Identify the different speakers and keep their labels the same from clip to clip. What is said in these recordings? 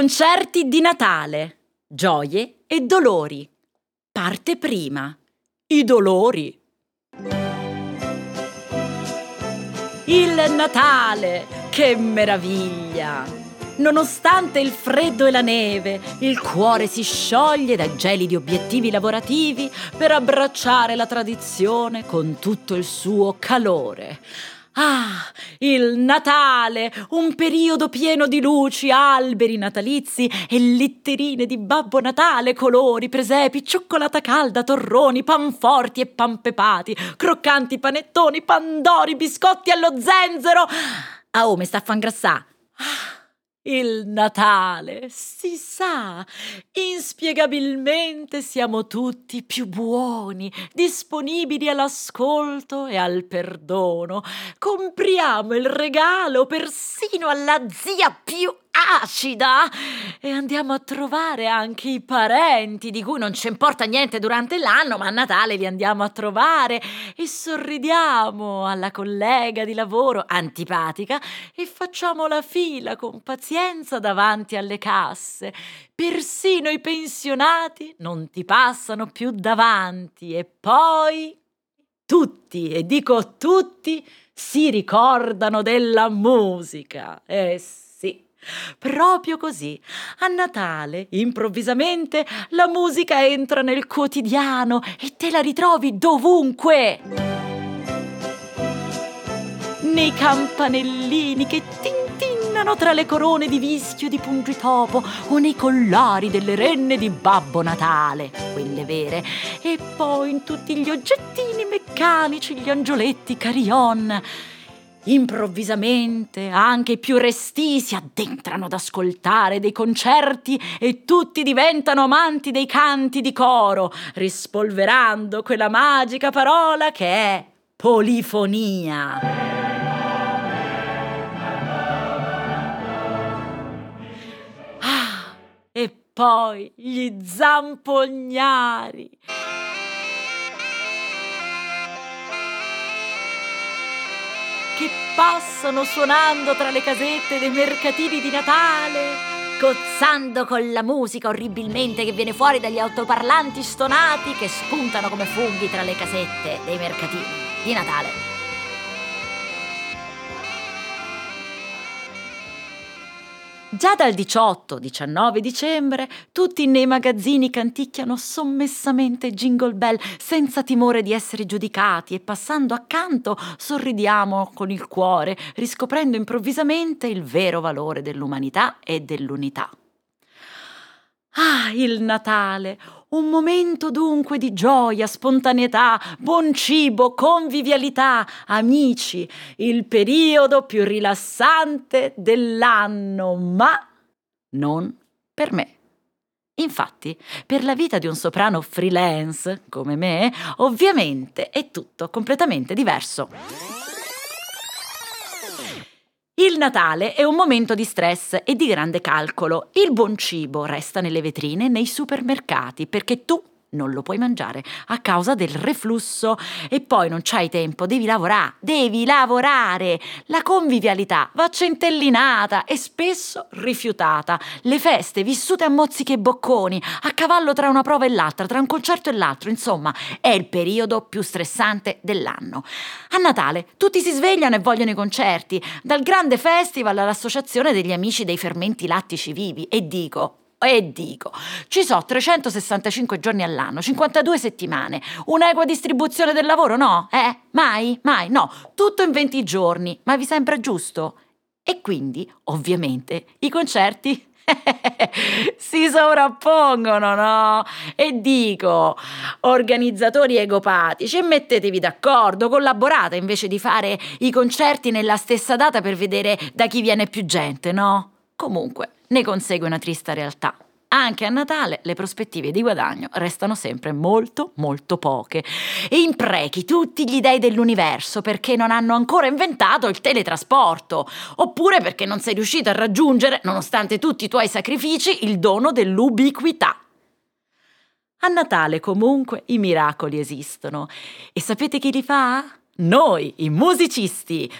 Speaker 1: Concerti di Natale. Gioie e dolori. Parte prima. I dolori. Il Natale! Che meraviglia! Nonostante il freddo e la neve, il cuore si scioglie dai gelidi obiettivi lavorativi per abbracciare la tradizione con tutto il suo calore. Ah, il Natale, un periodo pieno di luci, alberi natalizi e letterine di Babbo Natale, colori, presepi, cioccolata calda, torroni, panforti e pampepati, croccanti panettoni, pandori, biscotti allo zenzero. Ah, oh, mi sta a fangrassà. Ah. Il Natale, si sa, inspiegabilmente siamo tutti più buoni, disponibili all'ascolto e al perdono. Compriamo il regalo persino alla zia più acida e andiamo a trovare anche i parenti di cui non ci importa niente durante l'anno, ma a Natale li andiamo a trovare e sorridiamo alla collega di lavoro antipatica e facciamo la fila con pazienza davanti alle casse. Persino i pensionati non ti passano più davanti e poi tutti, e dico tutti, si ricordano della musica. Eh sì. Proprio così. A Natale, improvvisamente, la musica entra nel quotidiano e te la ritrovi dovunque. Nei campanellini che tintinnano tra le corone di vischio di pungitopo o nei collari delle renne di Babbo Natale, quelle vere, e poi in tutti gli oggettini meccanici, gli angioletti carillon Improvvisamente anche i più resti si addentrano ad ascoltare dei concerti e tutti diventano amanti dei canti di coro, rispolverando quella magica parola che è polifonia. Ah, e poi gli zampognari che passano suonando tra le casette dei mercatini di Natale, cozzando con la musica orribilmente che viene fuori dagli autoparlanti stonati che spuntano come funghi tra le casette dei mercatini di Natale. Già dal 18-19 dicembre tutti nei magazzini canticchiano sommessamente Jingle Bell senza timore di essere giudicati e passando accanto sorridiamo con il cuore, riscoprendo improvvisamente il vero valore dell'umanità e dell'unità. Ah, il Natale! Un momento dunque di gioia, spontaneità, buon cibo, convivialità, amici, il periodo più rilassante dell'anno, ma non per me. Infatti, per la vita di un soprano freelance come me, ovviamente è tutto completamente diverso. Il Natale è un momento di stress e di grande calcolo. Il buon cibo resta nelle vetrine nei supermercati perché tu non lo puoi mangiare a causa del reflusso e poi non c'hai tempo, devi lavorare, devi lavorare. La convivialità va centellinata e spesso rifiutata. Le feste vissute a mozziche e bocconi, a cavallo tra una prova e l'altra, tra un concerto e l'altro, insomma, è il periodo più stressante dell'anno. A Natale tutti si svegliano e vogliono i concerti, dal grande festival all'associazione degli amici dei fermenti lattici vivi e dico e dico, ci sono 365 giorni all'anno, 52 settimane, un'equa distribuzione del lavoro, no? Eh? Mai? Mai? No, tutto in 20 giorni, ma vi sembra giusto? E quindi, ovviamente, i concerti si sovrappongono, no? E dico, organizzatori egopatici, mettetevi d'accordo, collaborate invece di fare i concerti nella stessa data per vedere da chi viene più gente, no? Comunque, ne consegue una trista realtà. Anche a Natale le prospettive di guadagno restano sempre molto, molto poche. Imprechi tutti gli dei dell'universo perché non hanno ancora inventato il teletrasporto, oppure perché non sei riuscito a raggiungere, nonostante tutti i tuoi sacrifici, il dono dell'ubiquità. A Natale comunque i miracoli esistono. E sapete chi li fa? Noi, i musicisti.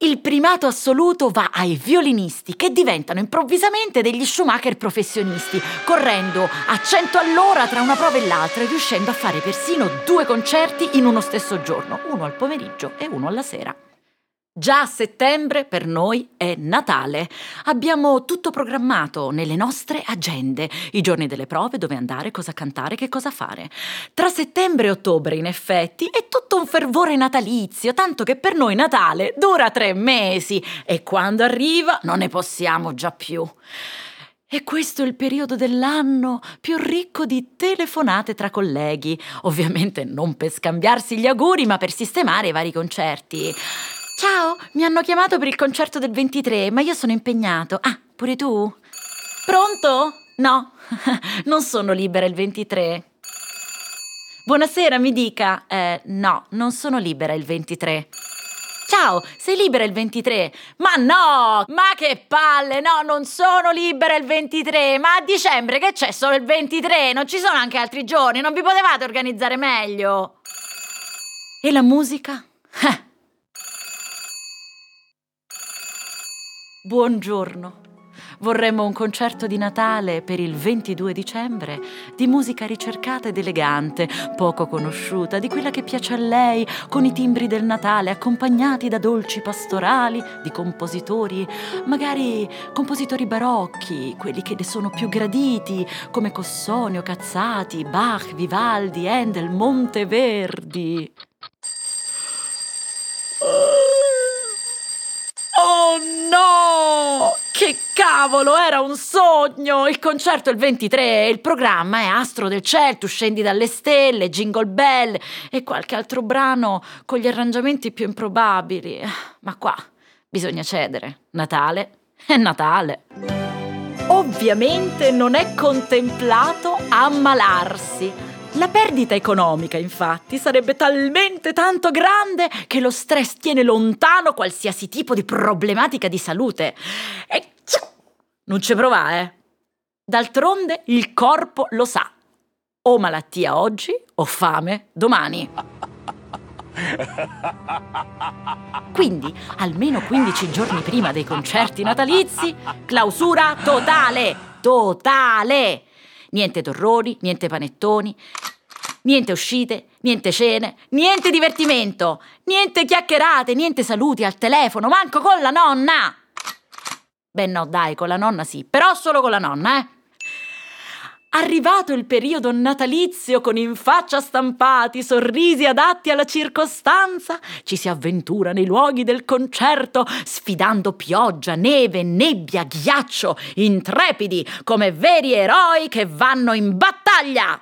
Speaker 1: Il primato assoluto va ai violinisti che diventano improvvisamente degli Schumacher professionisti, correndo a 100 all'ora tra una prova e l'altra e riuscendo a fare persino due concerti in uno stesso giorno, uno al pomeriggio e uno alla sera. Già a settembre per noi è Natale. Abbiamo tutto programmato nelle nostre agende, i giorni delle prove, dove andare, cosa cantare, che cosa fare. Tra settembre e ottobre, in effetti, è tutto un fervore natalizio, tanto che per noi Natale dura tre mesi e quando arriva non ne possiamo già più. E questo è il periodo dell'anno più ricco di telefonate tra colleghi, ovviamente non per scambiarsi gli auguri, ma per sistemare i vari concerti. Ciao, mi hanno chiamato per il concerto del 23, ma io sono impegnato. Ah, pure tu? Pronto? No, non sono libera il 23. Buonasera, mi dica. Eh, no, non sono libera il 23. Ciao, sei libera il 23? Ma no! Ma che palle! No, non sono libera il 23! Ma a dicembre che c'è solo il 23? Non ci sono anche altri giorni? Non vi potevate organizzare meglio? E la musica? Buongiorno. Vorremmo un concerto di Natale per il 22 dicembre di musica ricercata ed elegante, poco conosciuta, di quella che piace a lei, con i timbri del Natale accompagnati da dolci pastorali di compositori, magari compositori barocchi, quelli che le sono più graditi, come Cossonio, Cazzati, Bach, Vivaldi, Handel, Monteverdi. Oh no! Che cavolo, era un sogno! Il concerto è il 23, il programma è Astro del Ciel, tu scendi dalle stelle, Jingle Bell e qualche altro brano con gli arrangiamenti più improbabili. Ma qua bisogna cedere. Natale è Natale. Ovviamente non è contemplato ammalarsi la perdita economica, infatti, sarebbe talmente tanto grande che lo stress tiene lontano qualsiasi tipo di problematica di salute. E non ci prova, eh. D'altronde il corpo lo sa. O malattia oggi o fame domani. Quindi, almeno 15 giorni prima dei concerti natalizi, clausura totale, totale. Niente torroni, niente panettoni, niente uscite, niente cene, niente divertimento, niente chiacchierate, niente saluti al telefono, manco con la nonna. Beh no, dai, con la nonna sì, però solo con la nonna, eh. Arrivato il periodo natalizio con in faccia stampati sorrisi adatti alla circostanza, ci si avventura nei luoghi del concerto, sfidando pioggia, neve, nebbia, ghiaccio, intrepidi come veri eroi che vanno in battaglia.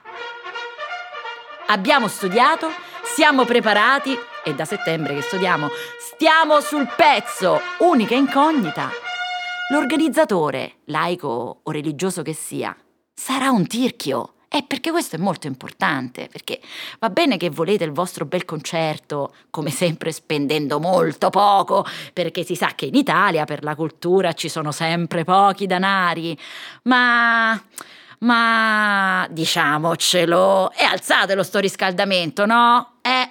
Speaker 1: Abbiamo studiato, siamo preparati e da settembre che studiamo, stiamo sul pezzo, unica incognita. L'organizzatore, laico o religioso che sia, sarà un tirchio. Eh, perché questo è molto importante, perché va bene che volete il vostro bel concerto, come sempre spendendo molto poco, perché si sa che in Italia per la cultura ci sono sempre pochi danari, ma... ma... diciamocelo, e alzate lo sto riscaldamento, no? Eh...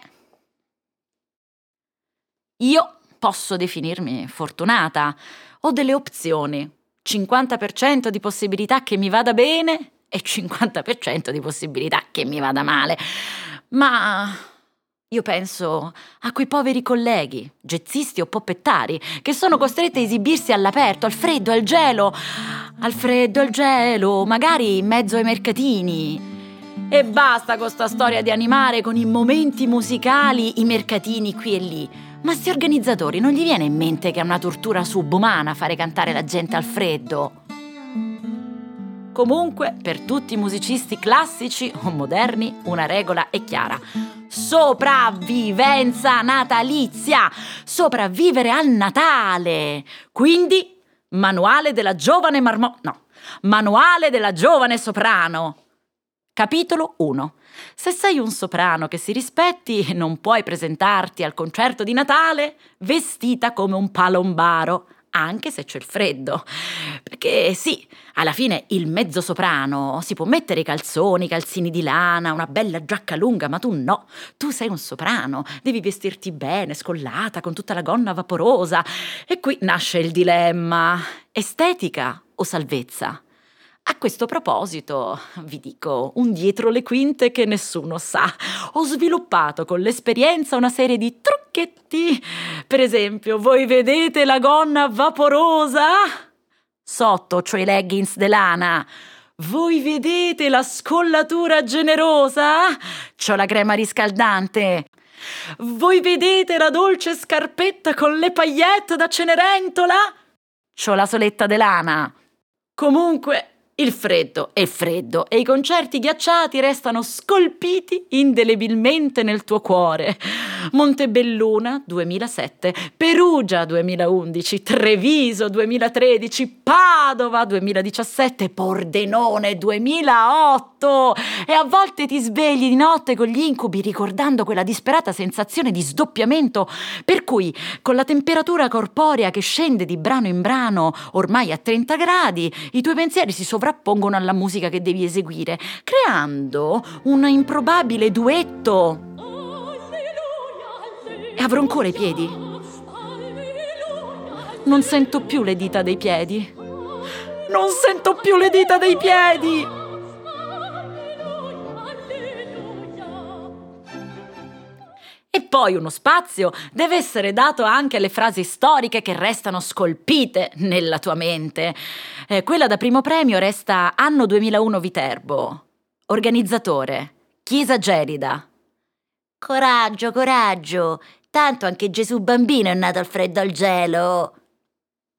Speaker 1: Io posso definirmi fortunata, ho delle opzioni 50% di possibilità che mi vada bene e 50% di possibilità che mi vada male. Ma io penso a quei poveri colleghi, jazzisti o poppettari, che sono costretti a esibirsi all'aperto, al freddo, al gelo, al freddo, al gelo, magari in mezzo ai mercatini. E basta con sta storia di animare con i momenti musicali i mercatini qui e lì. Ma sti organizzatori non gli viene in mente che è una tortura subumana fare cantare la gente al freddo? Comunque, per tutti i musicisti classici o moderni, una regola è chiara. Sopravvivenza natalizia! Sopravvivere al Natale! Quindi Manuale della giovane marmo... no, Manuale della giovane soprano. Capitolo 1. Se sei un soprano che si rispetti, non puoi presentarti al concerto di Natale vestita come un palombaro anche se c'è il freddo. Perché sì, alla fine il mezzo soprano si può mettere i calzoni, i calzini di lana, una bella giacca lunga, ma tu no. Tu sei un soprano, devi vestirti bene, scollata, con tutta la gonna vaporosa. E qui nasce il dilemma: estetica o salvezza? A questo proposito, vi dico un dietro le quinte che nessuno sa. Ho sviluppato con l'esperienza una serie di trucchetti. Per esempio, voi vedete la gonna vaporosa? Sotto, cioè i leggings de lana. Voi vedete la scollatura generosa? C'ho la crema riscaldante. Voi vedete la dolce scarpetta con le paillette da Cenerentola? C'ho la soletta de lana. Comunque, il freddo è freddo e i concerti ghiacciati restano scolpiti indelebilmente nel tuo cuore. Montebelluna 2007, Perugia 2011, Treviso 2013, Padova 2017, Pordenone 2008 e a volte ti svegli di notte con gli incubi ricordando quella disperata sensazione di sdoppiamento per cui con la temperatura corporea che scende di brano in brano ormai a 30 gradi i tuoi pensieri si sovrappongono sovrappongono alla musica che devi eseguire, creando un improbabile duetto. E avrò ancora i piedi. Non sento più le dita dei piedi. Non sento più le dita dei piedi. Poi uno spazio deve essere dato anche alle frasi storiche che restano scolpite nella tua mente. Eh, quella da primo premio resta Anno 2001 Viterbo. Organizzatore, Chiesa Gelida.
Speaker 2: Coraggio, coraggio. Tanto anche Gesù bambino è nato al freddo al gelo.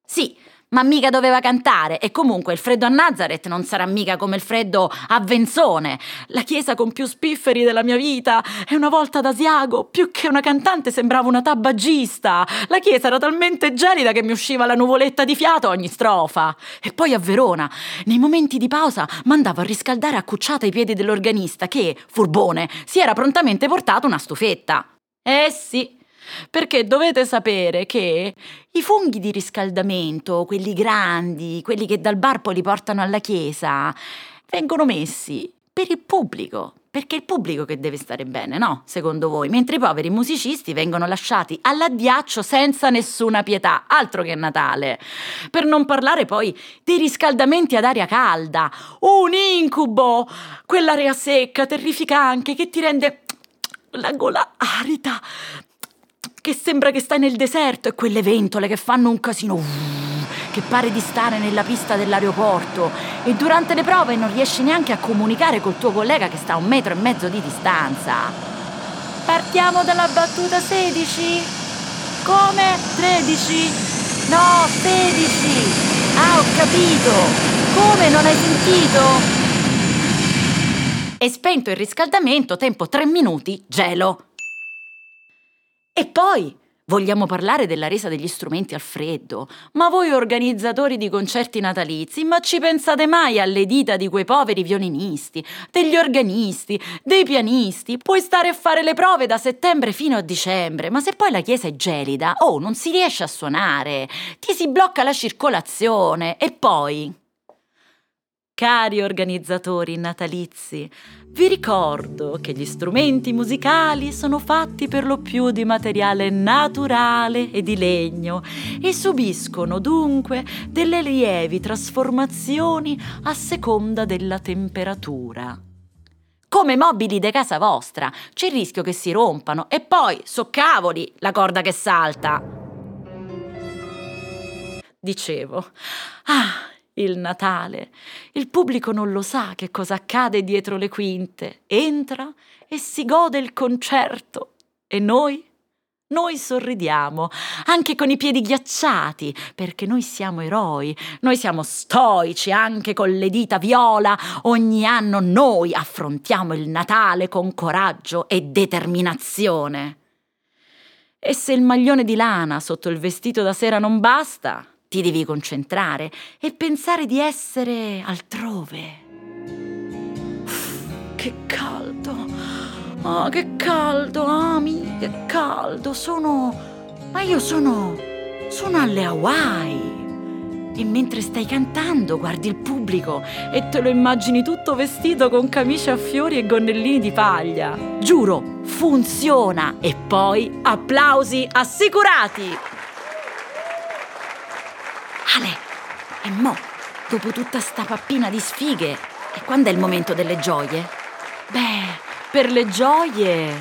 Speaker 1: Sì, ma mica doveva cantare. E comunque il freddo a Nazareth non sarà mica come il freddo a Venzone, la chiesa con più spifferi della mia vita e una volta da Asiago, più che una cantante sembrava una tabagista, la chiesa era talmente gelida che mi usciva la nuvoletta di fiato ogni strofa. E poi a Verona, nei momenti di pausa mandavo a riscaldare a cucciata i piedi dell'organista che, furbone, si era prontamente portato una stufetta. Eh sì, perché dovete sapere che i funghi di riscaldamento, quelli grandi, quelli che dal bar poi li portano alla chiesa, vengono messi per il pubblico, perché è il pubblico che deve stare bene, no? Secondo voi, mentre i poveri musicisti vengono lasciati all'addiaccio senza nessuna pietà, altro che Natale. Per non parlare poi dei riscaldamenti ad aria calda, un incubo, quell'aria secca, terrificante che ti rende la gola arida, che sembra che stai nel deserto e quelle ventole che fanno un casino che pare di stare nella pista dell'aeroporto e durante le prove non riesci neanche a comunicare col tuo collega che sta a un metro e mezzo di distanza. Partiamo dalla battuta 16? Come? 13? No, 16! Ah, ho capito! Come non hai sentito? E spento il riscaldamento, tempo 3 minuti, gelo. E poi vogliamo parlare della resa degli strumenti al freddo. Ma voi organizzatori di concerti natalizi, ma ci pensate mai alle dita di quei poveri violinisti, degli organisti, dei pianisti? Puoi stare a fare le prove da settembre fino a dicembre, ma se poi la chiesa è gelida, oh, non si riesce a suonare, ti si blocca la circolazione e poi Cari organizzatori natalizi, vi ricordo che gli strumenti musicali sono fatti per lo più di materiale naturale e di legno e subiscono dunque delle lievi trasformazioni a seconda della temperatura. Come mobili di casa vostra, c'è il rischio che si rompano e poi, so cavoli, la corda che salta. Dicevo, ah, il Natale. Il pubblico non lo sa che cosa accade dietro le quinte. Entra e si gode il concerto. E noi? Noi sorridiamo, anche con i piedi ghiacciati, perché noi siamo eroi, noi siamo stoici, anche con le dita viola. Ogni anno noi affrontiamo il Natale con coraggio e determinazione. E se il maglione di lana sotto il vestito da sera non basta, ti devi concentrare e pensare di essere altrove. Che caldo! Oh, che caldo, Ami, che caldo! Sono. Ma io sono. sono alle Hawaii! E mentre stai cantando guardi il pubblico e te lo immagini tutto vestito con camicia a fiori e gonnellini di paglia. Giuro, funziona! E poi applausi assicurati! Ale, e mo, dopo tutta sta pappina di sfighe, e quando è il momento delle gioie? Beh, per le gioie!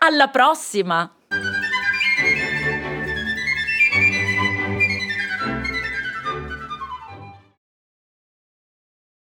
Speaker 1: Alla prossima!